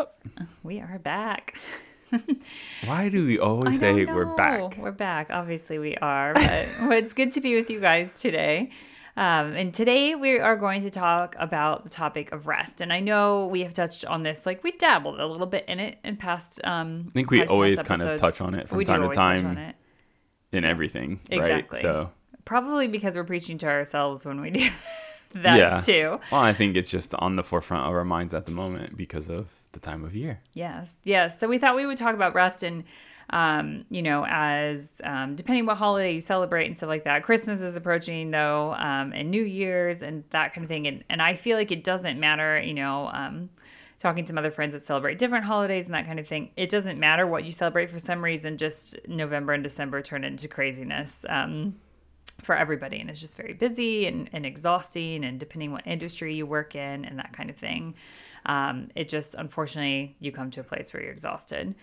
Up? We are back. Why do we always say we're back? We're back. Obviously, we are. But it's good to be with you guys today. Um, and today we are going to talk about the topic of rest. And I know we have touched on this, like we dabbled a little bit in it in past. Um, I think we always kind of touch on it from We time to time. on it. In everything, right? Exactly. So, Probably because we're preaching to ourselves when we do that Yeah. too. well, I think it's just on the forefront of our minds at the moment because of the time of year. Yes, yes. So we thought we would talk about rest and, um, you know, as um, depending what holiday you celebrate and stuff like that. Christmas is approaching though, um, and New Year's and that kind of thing. And and I feel like it doesn't matter, you know. Um, talking to some other friends that celebrate different holidays and that kind of thing. It doesn't matter what you celebrate for some reason. Just November and December turn into craziness. Um, for everybody and it's just very busy and, and exhausting and depending what industry you work in and that kind of thing um, it just unfortunately you come to a place where you're exhausted.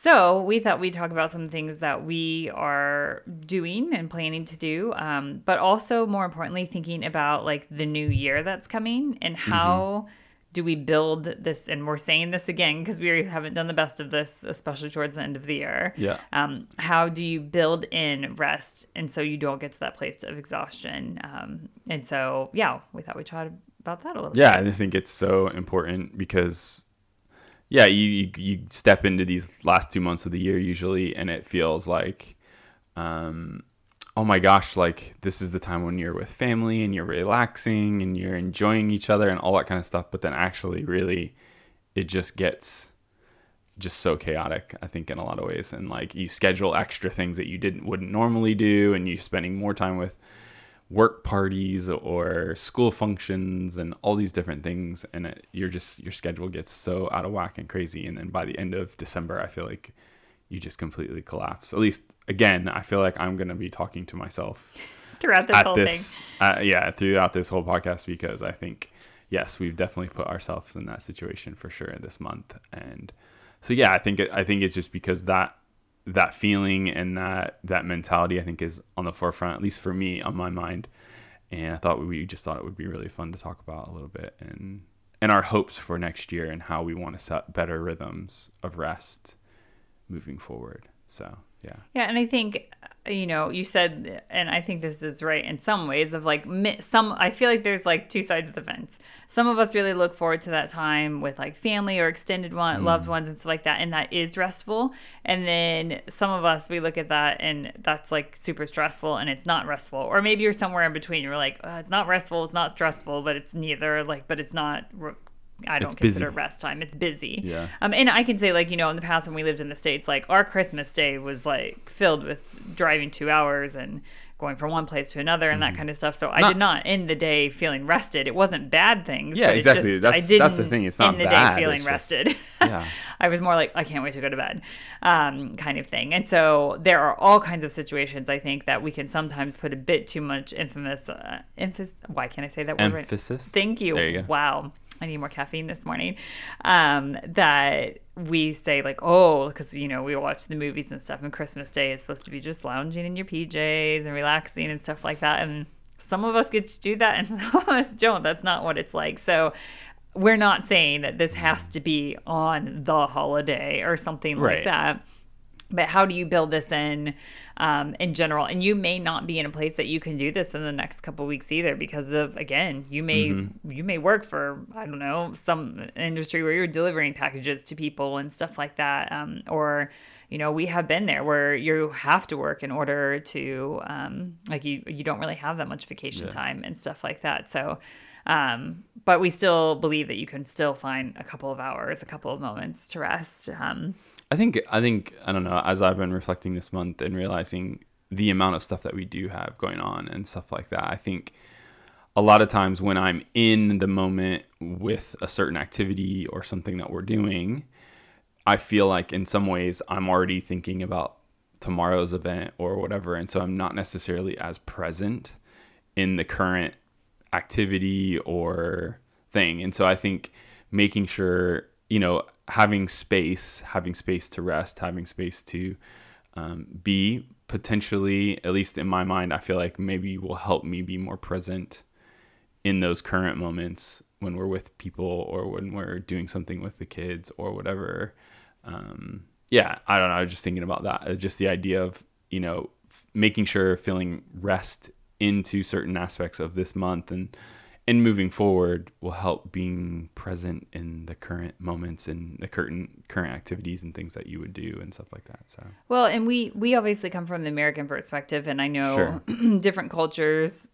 So we thought we'd talk about some things that we are doing and planning to do um, but also more importantly thinking about like the new year that's coming and how do we build this and we're saying this again because we haven't done the best of this especially towards the end of the year. Yeah. um, how do you build in rest and so you don't get to that place of exhaustion? Um, and so yeah we thought we'd chat about that a little Yeah, I just think it's so important because, yeah, you, you you step into these last two months of the year usually, and it feels like, um, oh my gosh, like this is the time when you're with family and you're relaxing and you're enjoying each other and all that kind of stuff. But then actually, really, it just gets just so chaotic. I think in a lot of ways, and like you schedule extra things that you didn't wouldn't normally do, and you're spending more time with work parties or school functions and all these different things and it, you're just your schedule gets so out of whack and crazy and then by the end of december i feel like you just completely collapse. At least again i feel like i'm going to be talking to myself throughout this whole this uh, yeah throughout this whole podcast because i think yes we've definitely put ourselves in that situation for sure this month. And so yeah i think it, i think it's just because that that feeling and that that mentality i think is on the forefront at least for me on my mind. And i thought we just thought it would be really fun to talk about a little bit and and our hopes for next year and how we want to set better rhythms of rest moving forward. So yeah Yeah, and I think uh, you know you said, and I think this is right in some ways. Of like some, I feel like there's like two sides of the fence. Some of us really look forward to that time with like family or extended one, loved ones and stuff like that, and that is restful. And then some of us we look at that and that's like super stressful and it's not restful. Or maybe you're somewhere in between. You're like, uh, it's not restful, it's not stressful, but it's neither. Like, but it's not. I don't It's busy. consider rest time. It's busy. Yeah. Um, and I can say, like, you know, in the past when we lived in the States, like, our Christmas day was like filled with driving two hours and going from one place to another and that kind of stuff. So I Mm-hmm. Did not end the day feeling rested. It wasn't bad things. Yeah, exactly. just- That's- I didn't that's the thing. It's not end the bad. day feeling just- rested. Yeah. I was more like, I can't wait to go to bed, um, kind of thing. And so there are all kinds of situations I think that we can sometimes put a bit too much infamous, uh, emphasis. Why can't I say that word? right? emphasis Thank you. there you go Wow. I need more caffeine this morning. Um, that we say like, oh, because you know we watch the movies and stuff, and Christmas Day is supposed to be just lounging in your PJs and relaxing and stuff like that. And some of us get to do that, and some of us don't. That's not what it's like. So we're not saying that this has to be on the holiday or something Right. like that but how do you build this in um, in general? And you may not be in a place that you can do this in the next couple weeks either because of again you may Mm-hmm. you may work for i don't know some industry where you're delivering packages to people and stuff like that um, or you know we have been there where you have to work in order to um, like you you don't really have that much vacation time and stuff like that. So um, but we still believe that you can still find a couple of hours a couple of moments to rest um, I think I think I don't know. As I've been reflecting this month and realizing the amount of stuff that we do have going on and stuff like that. I think a lot of times when I'm in the moment with a certain activity or something that we're doing, I feel like in some ways I'm already thinking about tomorrow's event or whatever. And so I'm not necessarily as present in the current activity or thing. And so I think making sure, you know, having space, having space to rest, having space to um, be potentially, at least in my mind, I feel like maybe will help me be more present in those current moments when we're with people or when we're doing something with the kids or whatever. Um, yeah, I don't know. I was just thinking about that. Just the idea of, you know, f- making sure feeling rest into certain aspects of this month and and moving forward will help being present in the current moments and the current current activities and things that you would do and stuff like that. So well, and we we obviously come from the American perspective, and I know sure. different cultures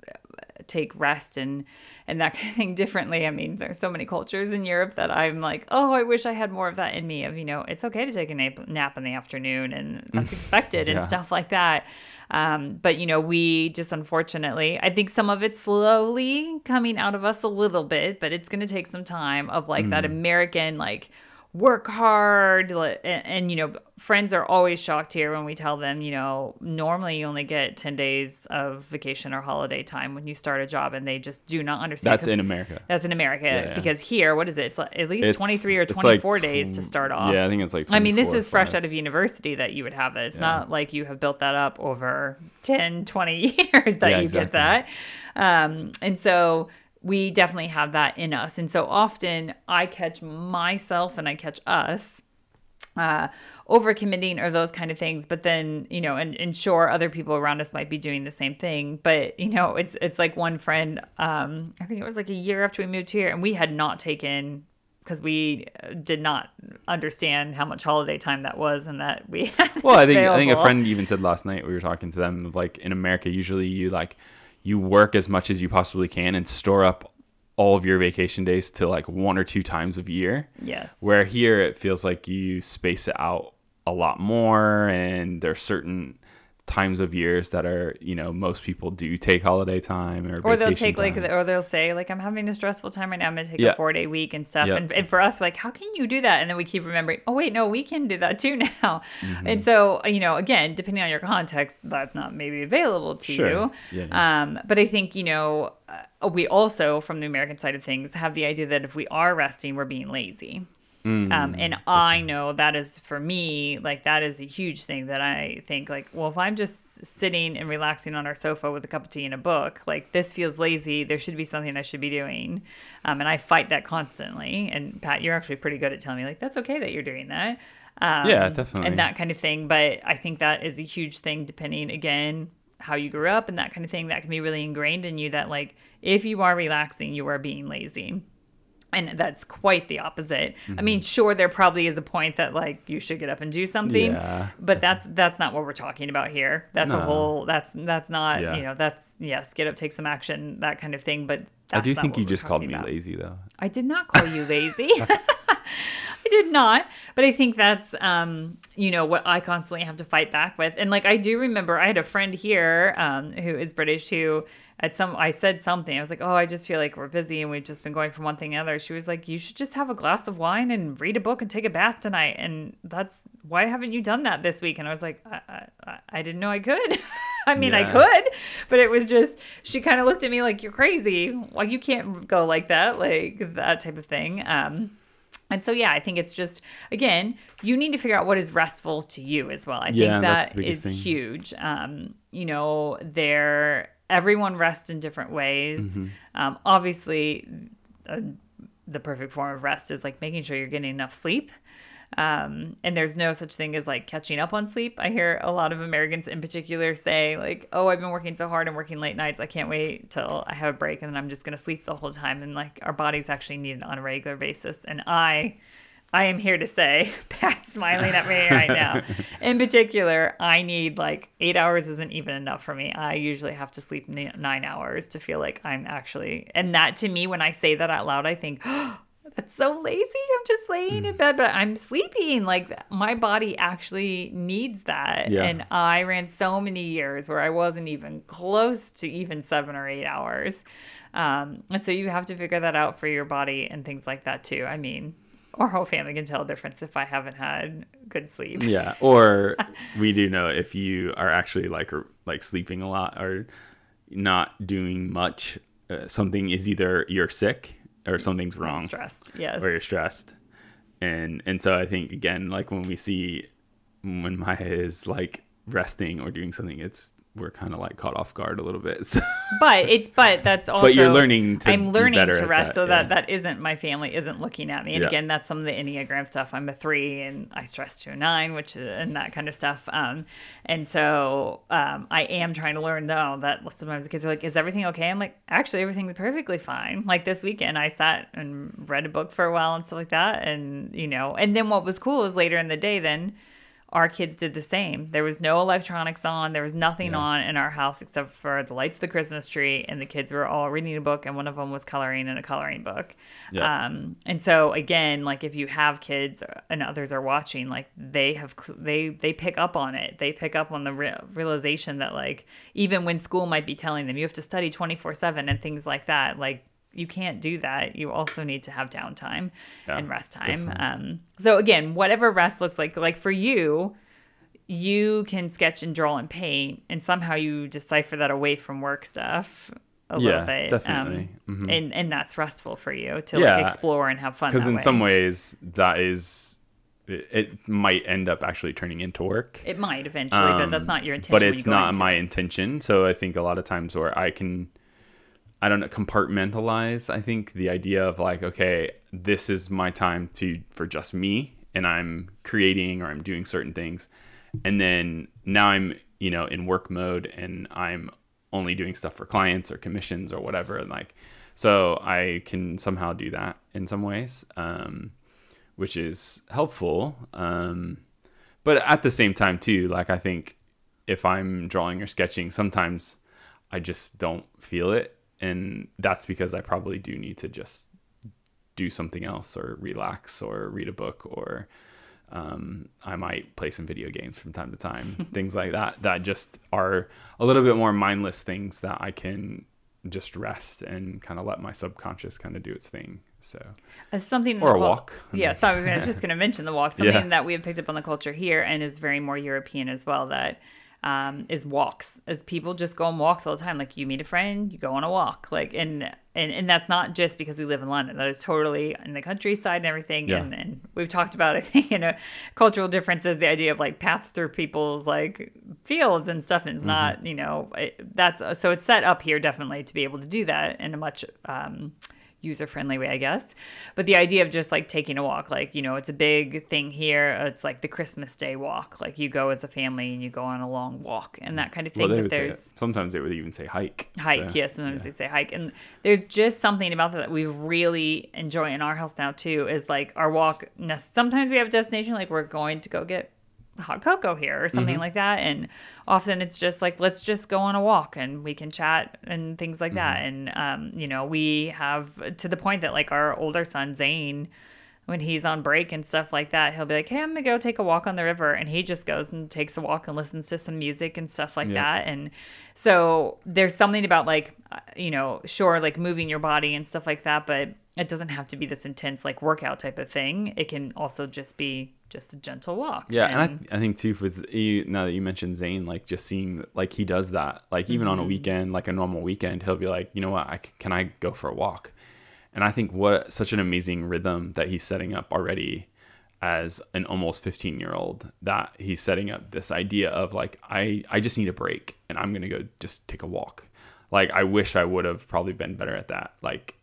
take rest and and that kind of thing differently. I mean, there's so many cultures in Europe that I'm like, oh, I wish I had more of that in me. Of you know, it's okay to take a nap, nap in the afternoon, and that's expected yeah. and stuff like that. Um, but you know, we just unfortunately, I think some of it's slowly coming out of us a little bit, but it's going to take some time of like mm. that American like work hard and, and, you know friends are always shocked here when we tell them you know normally you only get 10 days of vacation or holiday time when you start a job and they just do not understand that's in america. That's in america. Yeah, yeah. because here what is it? It's like at least it's, 23 or 24 like days to start off. yeah i think it's like i mean this is fresh out of university that you would have that it's yeah. not like you have built that up over 10 20 years that you exactly. get that. Um, and so we definitely have that in us. And so often I catch myself and I catch us uh, overcommitting or those kind of things. But then, you know, and, and sure, other people around us might be doing the same thing. But, you know, it's it's like one friend, um, I think it was like a year after we moved here, and we had not taken because we uh, did not understand how much holiday time that was and that we well i think available. i think a friend even said last night we were talking to them like in america usually you like you work as much as you possibly can and store up all of your vacation days to like one or two times a year. Yes. Where here it feels like you space it out a lot more and there's certain times of years that are you know most people do take holiday time or or they'll take time. like or they'll say like i'm having a stressful time right now i'm gonna take yeah. a four day week and stuff yep. and, and for us like how can you do that and then we keep remembering oh wait no we can do that too now mm-hmm. and so you know again depending on your context that's not maybe available to sure. you yeah, yeah. um but i think you know uh, we also from the american side of things have the idea that if we are resting we're being lazy Mm, um, and definitely. I know that is for me, like that is a huge thing that I think like, well, if I'm just sitting and relaxing on our sofa with a cup of tea and a book, like this feels lazy. There should be something I should be doing. Um, and I fight that constantly. And Pat, you're actually pretty good at telling me like, that's okay that you're doing that. Um, yeah, definitely. And that kind of thing. But I think that is a huge thing depending again, how you grew up and that kind of thing that can be really ingrained in you that like, if you are relaxing, you are being lazy and that's quite the opposite. Mm-hmm. I mean, mm-hmm. sure, there probably is a point that like you should get up and do something, yeah. but that's that's not what we're talking about here. That's no. a whole. That's that's not yeah. you know that's yes, get up, take some action, that kind of thing. But I do think you just called me about. lazy though. I did not call you lazy. I did not, but I think that's um, you know what I constantly have to fight back with. And like I do remember, I had a friend here um, who is British who at some I said something. I was like, "Oh, I just feel like we're busy and we've just been going from one thing to another." She was like, "You should just have a glass of wine and read a book and take a bath tonight." And that's why haven't you done that this week? And I was like, "I, I, I didn't know I could." I mean, yeah. I could, but it was just she kind of looked at me like, "You're crazy. Like you can't go like that, like that type of thing." Um, and so, yeah, I think it's just, again, you need to figure out what is restful to you as well. I yeah, think that is thing. huge. Um, you know, there everyone rests in different ways. Mm-hmm. Um, obviously, uh, the perfect form of rest is like making sure you're getting enough sleep. Um, and there's no such thing as like catching up on sleep. I hear a lot of Americans in particular say, like, oh, I've been working so hard and working late nights. I can't wait till I have a break and then I'm just going to sleep the whole time. And like our bodies actually need it on a regular basis. And I I am here to say, Pat's smiling at me right now. In particular, I need like eight hours isn't even enough for me. I usually have to sleep nine hours to feel like I'm actually, and that to me, when I say that out loud, I think, oh, that's so lazy. I'm just laying in bed, but I'm sleeping. Like my body actually needs that. Yeah. And I ran so many years where I wasn't even close to even seven or eight hours. Um, and so you have to figure that out for your body and things like that too. I mean, our whole family can tell a difference if I haven't had good sleep. Yeah, or we do know if you are actually like like sleeping a lot or not doing much, uh, something is either you're sick or something's wrong, Stressed. Yes. or you're stressed, and and so I think again, like when we see when Maya is like resting or doing something, it's we're kind of like caught off guard a little bit. So, but it's but that's also but you're learning to I'm learning to rest that, so yeah. that that isn't my family isn't looking at me and Yeah. again that's some of the enneagram stuff i'm a three and i stress to a nine which is and that kind of stuff um and so um i am trying to learn though that sometimes the kids are like is everything okay i'm like actually everything's perfectly fine like this weekend i sat and read a book for a while and stuff like that and you know and then what was cool is later in the day then our kids did the same. There was no electronics on. There was nothing Yeah. on in our house except for the lights of the Christmas tree, and the kids were all reading a book, and one of them was coloring in a coloring book. Yeah. Um, and so again, like if you have kids and others are watching, like they have they they pick up on it. They pick up on the re- realization that like even when school might be telling them you have to study twenty four seven and things like that, like you can't do that. You also need to have downtime Yeah, and rest time. Um, so again, whatever rest looks like, like for you, you can sketch and draw and paint, and somehow you decipher that away from work stuff a little bit. definitely. Um, Mhm. And and that's restful for you to Yeah, like explore and have fun. because in way. some ways that is it, it might end up actually turning into work it might eventually, but that's Um, not your intention. but it's not my it. intention so i think a lot of times where i can i don't know compartmentalize i think the idea of like okay this is my time to for just me and i'm creating or i'm doing certain things. And then now i'm you know in work mode and i'm only doing stuff for clients or commissions or whatever and like so i can somehow do that in some ways um, which is helpful um, but at the same time too like i think if i'm drawing or sketching sometimes i just don't feel it and that's because i probably do need to just do something else or relax or read a book or um, i might play some video games from time to time things like that that just are a little bit more mindless things that i can just rest and kind of let my subconscious kind of do its thing so As something or a walk I Yeah, so I was just going to mention the walk. Something Yeah. that we have picked up on the culture here and is very more European as well. That um, is walks. As people just go on walks all the time. Like you meet a friend, you go on a walk. Like and and and that's not just because we live in London. That is totally in the countryside and everything. Yeah. And and we've talked about I think you know cultural differences. The idea of like paths through people's like fields and stuff. And it's not you know it, that's so it's set up here definitely to be able to do that in a much um, user friendly way, I guess. But the idea of just like taking a walk, like, you know, it's a big thing here. It's like the Christmas Day walk. Like you go as a family and you go on a long walk and that kind of well thing. but would say sometimes they would even say hike hike, so, yes, sometimes yeah. they say hike. And there's just something about that that we really enjoy in our house now too, is like our walk. Sometimes we have a destination, like we're going to go get hot cocoa here or Mm-hmm. something like that and often it's just like let's just go on a walk and we can chat and things like that Mm-hmm. and um, you know we have to the point that like our older son zane when he's on break and stuff like that he'll be like hey i'm gonna go take a walk on the river and he just goes and takes a walk and listens to some music and stuff like Yeah. that and so there's something about like uh, you know sure like moving your body and stuff like that but it doesn't have to be this intense like workout type of thing it can also just be just a gentle walk Yeah, and, I, I think too for Z- you, now that you mentioned Zane, like just seeing like he does that, like even Mm-hmm. on a weekend, like a normal weekend, he'll be like, you know what, I c can I go for a walk? And I think what such an amazing rhythm that he's setting up already as an almost 15 year old that he's setting up this idea of like I I just need a break and I'm gonna go just take a walk. Like I wish I would have probably been better at that. Like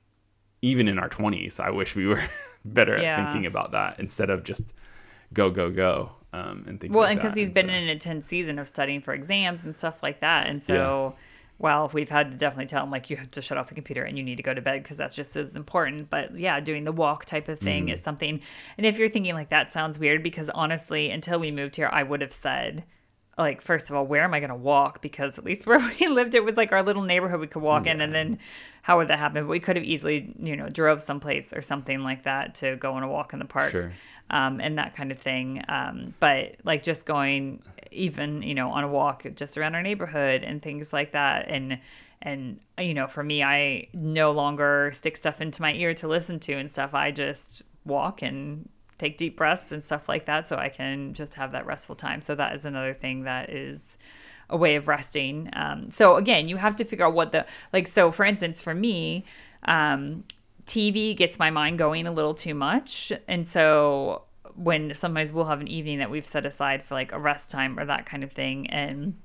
even in our 20s, I wish we were better Yeah. at thinking about that instead of just go go go um, and things well like and because he's been so- in an intense season of studying for exams and stuff like that. And so well we've had to definitely tell him like you have to shut off the computer and you need to go to bed because that's just as important. But yeah doing the walk type of thing Mm-hmm. is something and if you're thinking like that sounds weird because honestly until we moved here i would have said like first of all where am i going to walk? Because at least where we lived it was like our little neighborhood we could walk in and then how would that happen? We could have easily you know drove someplace or something like that to go on a walk in the park Sure. um, and that kind of thing um, but like just going even you know on a walk just around our neighborhood and things like that and and you know for me i no longer stick stuff into my ear to listen to and stuff. I just walk and take deep breaths and stuff like that so I can just have that restful time. So that is another thing that is a way of resting. Um, so again, you have to figure out what the like. So for instance, for me, um, TV gets my mind going a little too much, and so when sometimes we'll have an evening that we've set aside for like a rest time or that kind of thing, and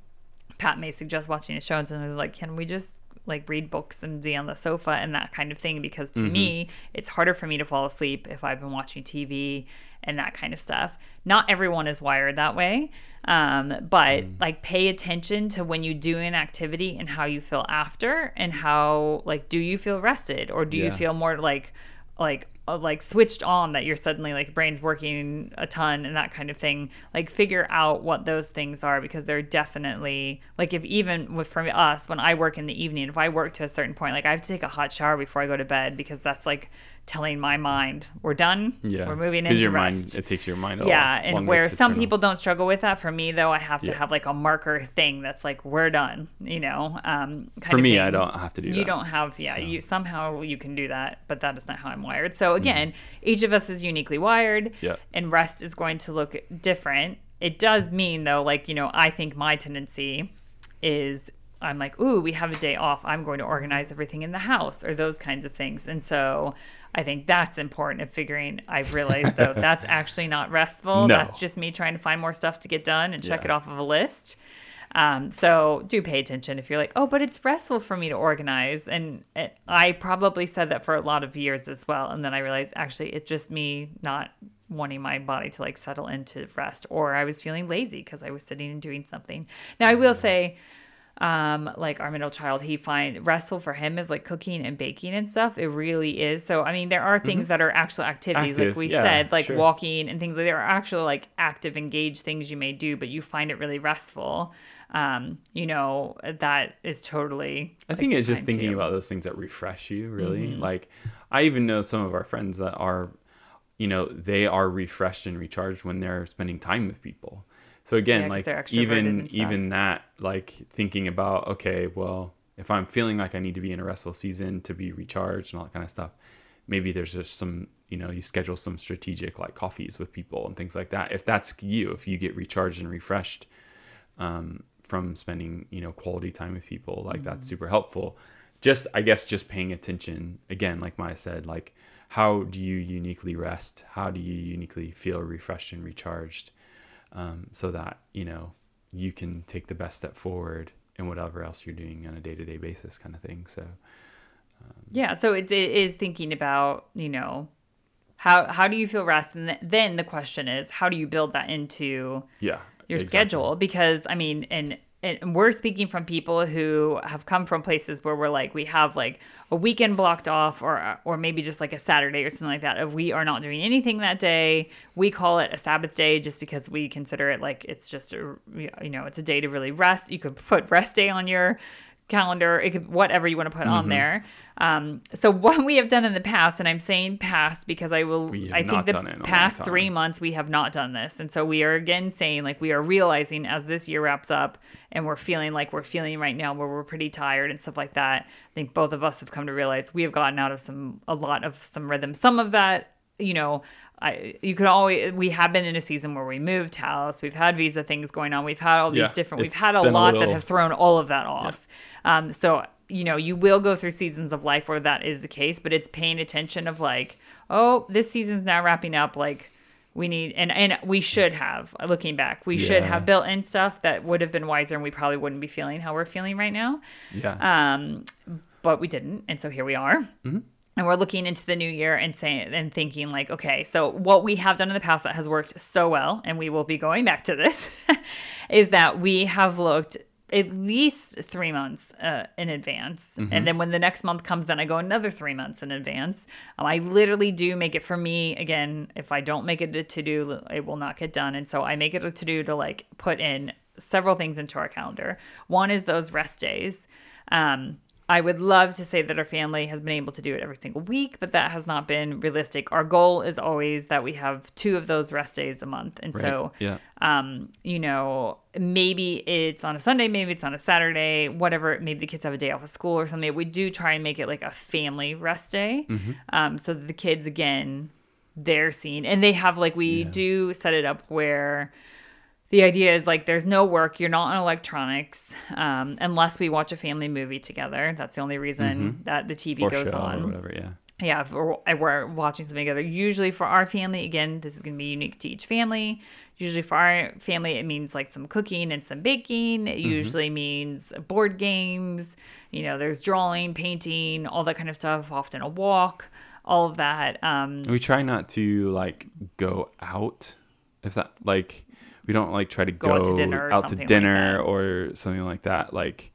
Pat may suggest watching a show, and sometimes like, can we just like read books and be on the sofa and that kind of thing because to me it's harder for me to fall asleep if i've been watching tv and that kind of stuff. Not everyone is wired that way um, but like pay attention to when you do an activity and how you feel after and how like do you feel rested or do you feel more like like like switched on that you're suddenly like brain's working a ton and that kind of thing like figure out what those things are because they're definitely like if even with for us when i work in the evening if i work to a certain point like i have to take a hot shower before i go to bed because that's like telling my mind we're done Yeah. we're moving into your rest mind, it takes your mind. a yeah and where some on. people don't struggle with that for me though i have to Yeah. have like a marker thing that's like we're done you know um kind For me, thing. I don't have to do that. you that. don't have yeah So- you somehow you can do that but that is not how i'm wired so again each of us is uniquely wired Yeah. and rest is going to look different it does mean though like you know i think my tendency is i'm like ooh we have a day off i'm going to organize everything in the house or those kinds of things and so i think that's important of figuring i've realized though that's actually not restful No. that's just me trying to find more stuff to get done and check Yeah. it off of a list um, so do pay attention if you're like, oh, but it's restful for me to organize. And it, I probably said that for a lot of years as well. And then I realized actually it's just me not wanting my body to like settle into rest, or I was feeling lazy because I was sitting and doing something. Now I will say, um, like our middle child, he find restful for him is like cooking and baking and stuff. It really is. So I mean, there are things that are actual activities, like we yeah, said, like sure. walking and things like there are actual like active, engaged things you may do, but you find it really restful. Um, you know, that is totally. I think it's just thinking too. about those things that refresh you, really. Mm-hmm. Like, I even know some of our friends that are, you know, they are refreshed and recharged when they're spending time with people. So again, Yeah, like even even that, like thinking about, okay, well, if I'm feeling like I need to be in a restful season to be recharged and all that kind of stuff, maybe there's just some, you know, you schedule some strategic like coffees with people and things like that. If that's you, if you get recharged and refreshed, um, from spending you know quality time with people like that's Mm-hmm. super helpful just i guess just paying attention again like maya said like how do you uniquely rest how do you uniquely feel refreshed and recharged um, so that you know you can take the best step forward in whatever else you're doing on a day-to-day basis kind of thing. So Yeah, so it, it is thinking about you know how how do you feel rest, and th- then the question is how do you build that into yeah your exactly. schedule? Because i mean and and we're speaking from people who have come from places where we're like we have like a weekend blocked off or or maybe just like a saturday or something like that. If we are not doing anything that day we call it a sabbath day just because we consider it like it's just a you know it's a day to really rest. You could put rest day on your calendar it could whatever you want to put Mm-hmm. on there. Um so what we have done in the past and i'm saying past because i will i think the done it in a long past three months we have not done this. And so we are again saying like we are realizing as this year wraps up and we're feeling like we're feeling right now where we're pretty tired and stuff like that i think both of us have come to realize we have gotten out of some a lot of some rhythm. Some of that you know I, you could always we have been in a season where we moved house we've had visa things going on we've had all these Yeah, different we've had a been a lot that have thrown all of that off. Um, so you know you will go through seasons of life where that is the case but it's paying attention of like oh this season's now wrapping up like we need and and we should have looking back we should have built in stuff that would have been wiser and we probably wouldn't be feeling how we're feeling right now. Yeah. Um, but we didn't, and so here we are. And we're looking into the new year and saying and thinking like, okay, so what we have done in the past that has worked so well, and we will be going back to this, is that we have looked at least three months uh, in advance, and then when the next month comes, then I go another three months in advance. Um, I literally do make it for me again. If I don't make it a to do, it will not get done, and so I make it a to do to like put in several things into our calendar. One is those rest days. Um, I would love to say that our family has been able to do it every single week, but that has not been realistic. Our goal is always that we have two of those rest days a month. And so, yeah. um, you know, maybe it's on a Sunday, maybe it's on a Saturday, whatever. Maybe the kids have a day off of school or something. We do try and make it like a family rest day. Um, so that the kids, again, they're seen. And they have like, we do set it up where the idea is like there's no work you're not on electronics um, unless we watch a family movie together that's the only reason that the tv Or goes on or whatever. Yeah. yeah if we're, if we're watching something together usually for our family again this is going to be unique to each family usually for our family it means like some cooking and some baking it usually means board games you know there's drawing painting all that kind of stuff often a walk all of that um, We try not to like go out. If that like we don't like try to Go out to dinner or out to something like dinner that. or something like that. Like,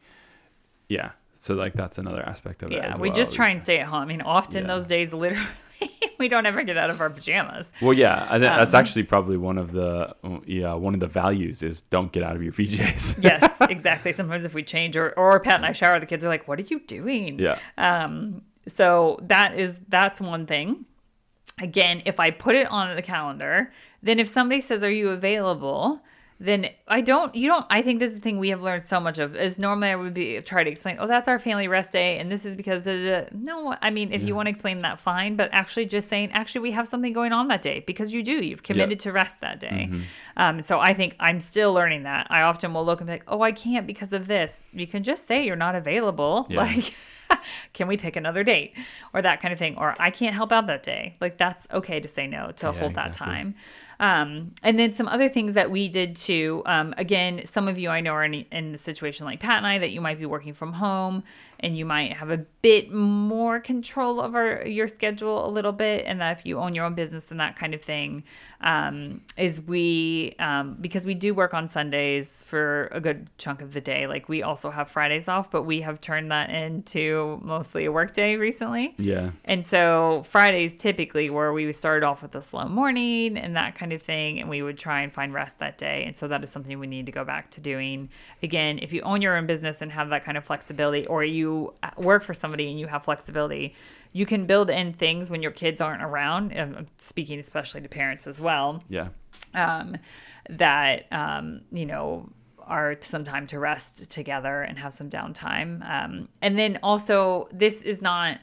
yeah. So like that's another aspect of it. yeah we well, just try and stay at home i mean often Yeah. those days literally we don't ever get out of our pajamas Well, yeah, I think that's Um, actually probably one of the yeah one of the values is don't get out of your PJs. yes, exactly. Sometimes if we change or or Pat and I shower, the kids are like, "What are you doing?" yeah, Um. So that is that's one thing. Again, if I put it on the calendar, then if somebody says, "Are you available?" Then I don't. You don't. I think this is the thing we have learned so much of. Is normally I would be try to explain. Oh, that's our family rest day, and this is because. Da, da, da." No, I mean if you want to explain that, fine. But actually, just saying, actually, we have something going on that day because you do. You've committed to rest that day. Mm-hmm. Um, so I think I'm still learning that. I often will look and be like, oh, I can't because of this. You can just say you're not available. Yeah. Like, can we pick another date or that kind of thing? Or I can't help out that day. Like, that's okay to say no, to Yeah, hold that time. Um, and then some other things that we did too. Um, again, some of you I know are in, in the situation like Pat and I that you might be working from home and you might have a bit more control over your schedule a little bit. And that if you own your own business and that kind of thing, um, is we, um, because we do work on Sundays for a good chunk of the day. Like we also have Fridays off, but we have turned that into mostly a work day recently. yeah, And so Fridays typically where we started off with a slow morning and that kind of thing, and we would try and find rest that day. And so that is something we need to go back to doing. Again, if you own your own business and have that kind of flexibility, or you work for somebody and you have flexibility, you can build in things when your kids aren't around. Um, I'm speaking especially to parents as well yeah, um, that um, you know are some time to rest together and have some downtime. Um, and then also, this is not.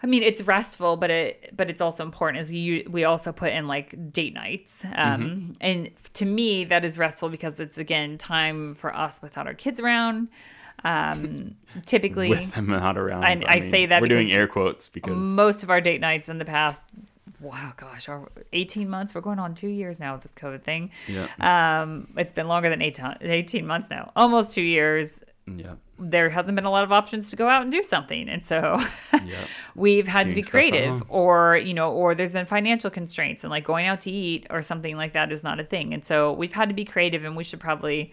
I mean, it's restful, but it but it's also important. Is we we also put in like date nights, um, and to me that is restful because it's again time for us without our kids around. Um, typically, with them not around. And I say that we're doing air quotes because most of our date nights in the past wow gosh our 18 months? We're going on two years now with this covid thing. Yeah, um it's been longer than 18, 18 months now almost two years. Yeah, there hasn't been a lot of options to go out and do something. And so yeah, we've had to be creative or you know or there's been financial constraints and like going out to eat or something like that is not a thing. And so we've had to be creative and we should probably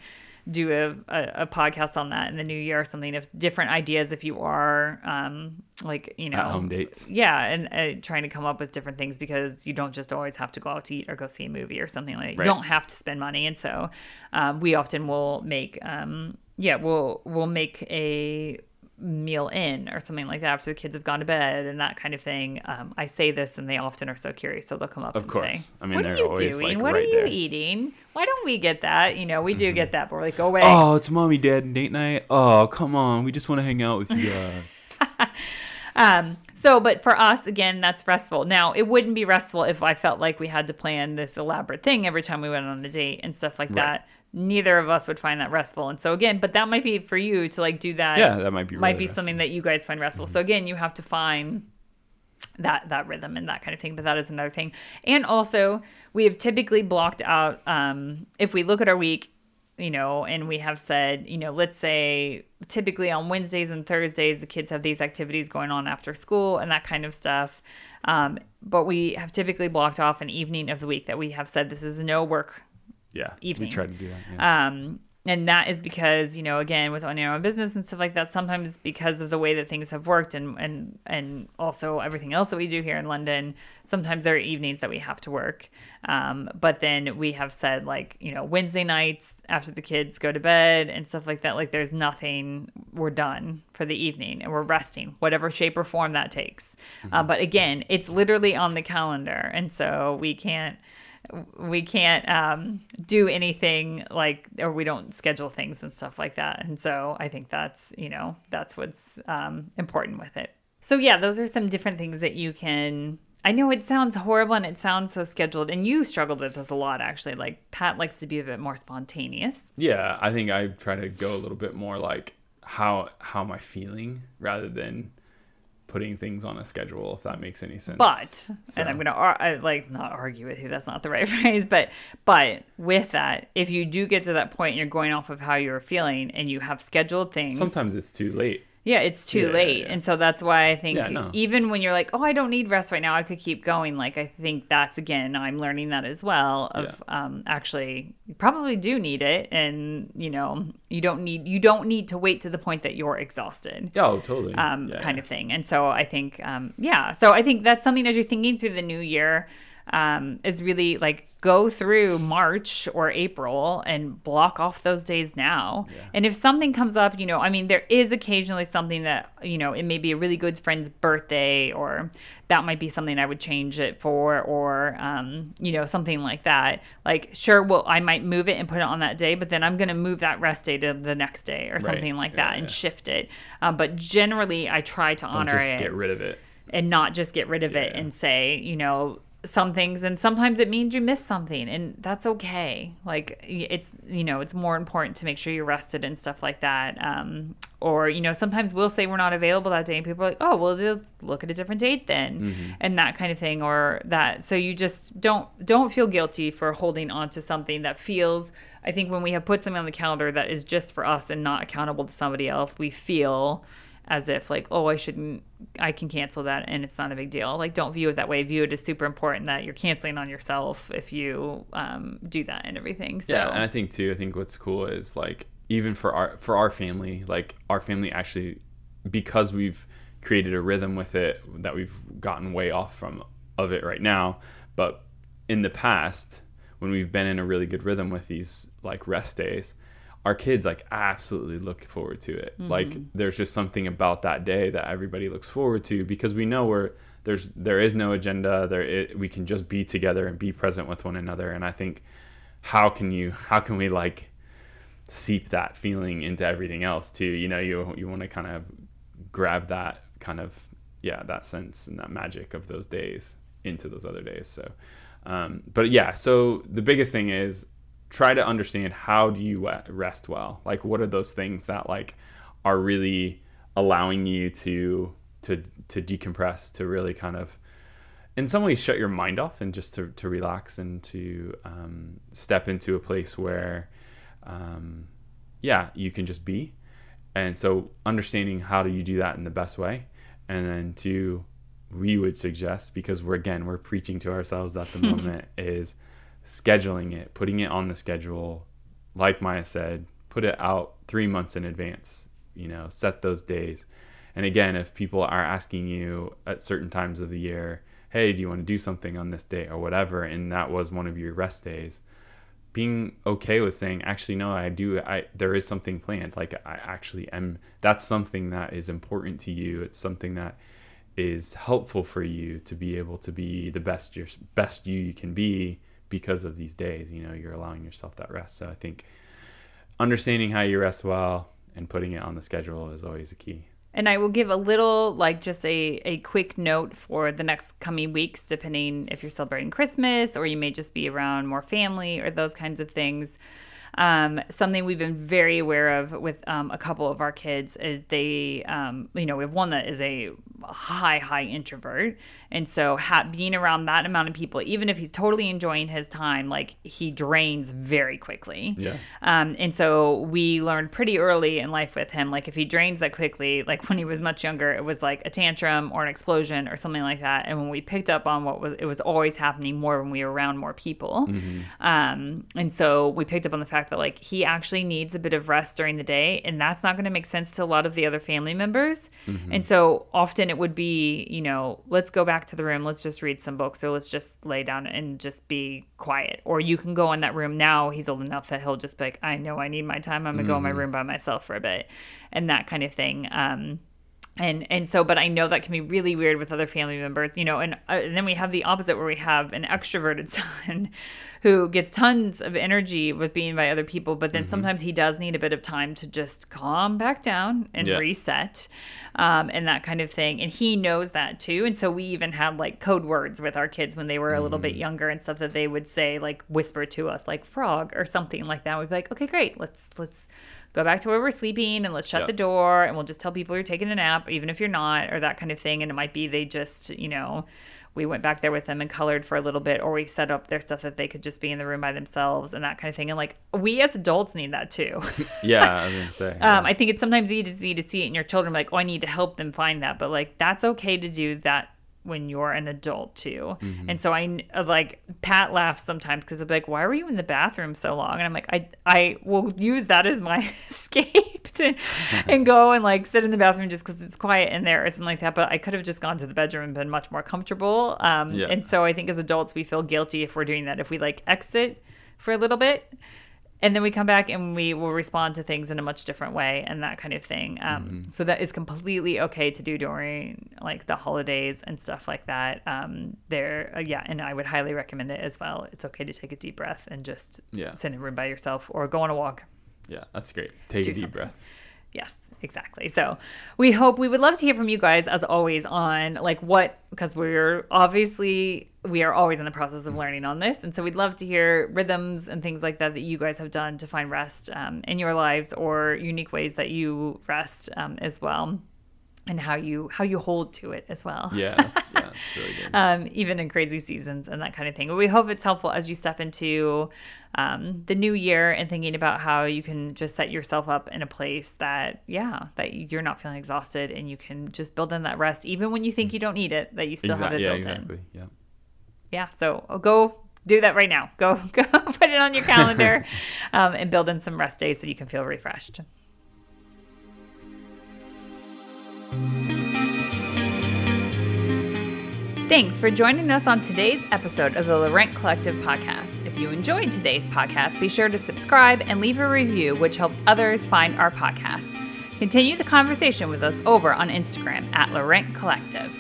do a, a, a podcast on that in the new year or something of different ideas if you are um like you know at home dates. yeah and uh, trying to come up with different things because you don't just always have to go out to eat or go see a movie or something like that Right. you don't have to spend money and so um, we often will make um, yeah we'll we'll make a meal in or something like that after the kids have gone to bed and that kind of thing um, i say this and they often are so curious so they'll come up Of and course. say I mean, what they're you doing like, what are you there. eating why don't we get that you know we do get that but we're like go away Oh, it's mommy, dad, and date night. Oh, come on, we just want to hang out with you guys. Um, so, but for us, again, that's restful. Now, it wouldn't be restful if I felt like we had to plan this elaborate thing every time we went on a date and stuff like Right. that. Neither of us would find that restful. And so, again, but that might be for you to like do that. yeah, that might be might really be something that you guys find restful. So again, you have to find that that rhythm and that kind of thing. But that is another thing. And also, we have typically blocked out. Um, if we look at our week, you know, and we have said, you know, let's say typically on Wednesdays and Thursdays, the kids have these activities going on after school and that kind of stuff. Um, but we have typically blocked off an evening of the week that we have said this is no work Yeah, evening. we try to do that. Yeah. um, and that is because you know again with owning your own business and stuff like that sometimes because of the way that things have worked and and and also everything else that we do here in london sometimes there are evenings that we have to work um, but then we have said like you know wednesday nights after the kids go to bed and stuff like that like there's nothing we're done for the evening and we're resting whatever shape or form that takes uh, mm-hmm. uh, but again it's literally on the calendar and so we can't we can't um, do anything like or we don't schedule things and stuff like that. And so i think that's you know that's what's um, important with it. So yeah those are some different things that you can i know it sounds horrible and it sounds so scheduled and you struggled with this a lot actually. Like pat likes to be a bit more spontaneous. Yeah i think i try to go a little bit more like how how am i feeling rather than putting things on a schedule if that makes any sense but so. and i'm gonna ar- like not argue with you that's not the right phrase but but with that if you do get to that point and you're going off of how you're feeling and you have scheduled things sometimes it's too late yeah, it's too yeah, late. Yeah, yeah. And so that's why I think no. even when you're like, oh, I don't need rest right now, I could keep going. Like, I think that's again, I'm learning that as well of um, actually, you probably do need it. And, you know, you don't need, you don't need to wait to the point that you're exhausted. Oh, totally. Um, kind of thing. And so I think, um, yeah, so I think that's something as you're thinking through the new year, um, is really like go through March or April and block off those days now. Yeah. And if something comes up, you know, I mean, there is occasionally something that, you know, it may be a really good friend's birthday or that might be something I would change it for or, um, you know, something like that. Like, sure, well, I might move it and put it on that day, but then I'm going to move that rest day to the next day or right. something like yeah, that yeah. and shift it. Um, but generally, I try to Don't honor it. Get rid of it and not just get rid of it and say, you know, some things and sometimes it means you miss something and that's okay like it's you know it's more important to make sure you're rested and stuff like that um, or you know sometimes we'll say we're not available that day and people are like oh well let's look at a different date then mm-hmm. and that kind of thing or that so you just don't don't feel guilty for holding on to something that feels i think when we have put something on the calendar that is just for us and not accountable to somebody else we feel as if like oh i shouldn't i can cancel that and it's not a big deal. Like don't view it that way. View it as super important that you're canceling on yourself if you um, do that and everything. So yeah and i think too i think what's cool is like even for our for our family like our family actually because we've created a rhythm with it that we've gotten way off from of it right now but in the past when we've been in a really good rhythm with these like rest days our kids like absolutely look forward to it. Mm-hmm. Like there's just something about that day that everybody looks forward to because we know we're there's there is no agenda. There it, we can just be together and be present with one another. And I think how can you how can we like seep that feeling into everything else too? You know, you you want to kind of grab that kind of yeah that sense and that magic of those days into those other days. So, um, but yeah, so the biggest thing is try to understand how do you rest well? Like what are those things that like are really allowing you to to to decompress to really kind of in some ways shut your mind off and just to, to relax and to um, step into a place where um, yeah you can just be. And so understanding how do you do that in the best way. And then to we would suggest because we're again we're preaching to ourselves at the moment is scheduling it, putting it on the schedule, like Maya said, put it out three months in advance, you know, set those days. And again, if people are asking you at certain times of the year, hey, do you want to do something on this day or whatever, and that was one of your rest days, being okay with saying, actually, no, I do, I there is something planned. Like I actually am. That's something that is important to you. It's something that is helpful for you to be able to be the best your best you you can be because of these days. You know, you're allowing yourself that rest. So I think understanding how you rest well and putting it on the schedule is always a key. And I will give a little, like, just a, a quick note for the next coming weeks, depending if you're celebrating Christmas or you may just be around more family or those kinds of things. Um, something we've been very aware of with um, a couple of our kids is they, um, you know, we have one that is a high, high introvert. And so ha- being around that amount of people, even if he's totally enjoying his time, like he drains very quickly. Yeah. Um, and so we learned pretty early in life with him, like if he drains that quickly, like when he was much younger, it was like a tantrum or an explosion or something like that. And when we picked up on what was, it was always happening more when we were around more people. Um, and so we picked up on the fact that like he actually needs a bit of rest during the day, and that's not going to make sense to a lot of the other family members. And so often it would be, you know, let's go back to the room, let's just read some books, or let's just lay down and just be quiet. Or you can go in that room now. He's old enough that he'll just be like, I know I need my time. I'm gonna go in my room by myself for a bit, and that kind of thing. Um, and and so but i know that can be really weird with other family members you know and, uh, and then we have the opposite where we have an extroverted son who gets tons of energy with being by other people but then Mm-hmm. sometimes he does need a bit of time to just calm back down and Yeah. reset um, and that kind of thing and he knows that too and so we even had like code words with our kids when they were a little Mm. bit younger and stuff that they would say like whisper to us like frog or something like that we'd be like okay great let's let's go back to where we're sleeping and let's shut Yeah. the door and we'll just tell people you're taking a nap even if you're not or that kind of thing and it might be they just you know we went back there with them and colored for a little bit or we set up their stuff that they could just be in the room by themselves and that kind of thing and like we as adults need that too Yeah, I was gonna say. um, i think it's sometimes easy to see it in your children like oh i need to help them find that but like that's okay to do that when you're an adult too. And so i uh, like pat laughs sometimes because i'm like why were you in the bathroom so long? And i'm like i i will use that as my escape to, and go and like sit in the bathroom just because it's quiet in there or something like that. But i could have just gone to the bedroom and been much more comfortable um, Yeah. and so i think as adults we feel guilty if we're doing that. If we like exit for a little bit and then we come back and we will respond to things in a much different way and that kind of thing um, so that is completely okay to do during like the holidays and stuff like that um, there uh, yeah and i would highly recommend it as well it's okay to take a deep breath and just Yeah. sit in a room by yourself or go on a walk yeah, that's great. Take do a deep something. breath. Yes, exactly. So we hope we would love to hear from you guys as always on like what because we're obviously we are always in the process of learning on this, and so we'd love to hear rhythms and things like that that you guys have done to find rest um, in your lives or unique ways that you rest um, as well, and how you how you hold to it as well Yeah, that's, yeah, that's really good. um, even in crazy seasons and that kind of thing. But we hope it's helpful as you step into um, the new year and thinking about how you can just set yourself up in a place that, yeah, that you're not feeling exhausted and you can just build in that rest, even when you think you don't need it, that you still have Exactly. it Yeah, built in. exactly. Yeah. Yeah. So uh, go do that right now. Go, go put it on your calendar um, and build in some rest days so you can feel refreshed. Thanks for joining us on today's episode of the Laurent Collective podcast. If you enjoyed today's podcast, be sure to subscribe and leave a review, which helps others find our podcast. Continue the conversation with us over on Instagram at Laurent Collective.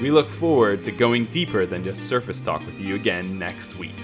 We look forward to going deeper than just surface talk with you again next week.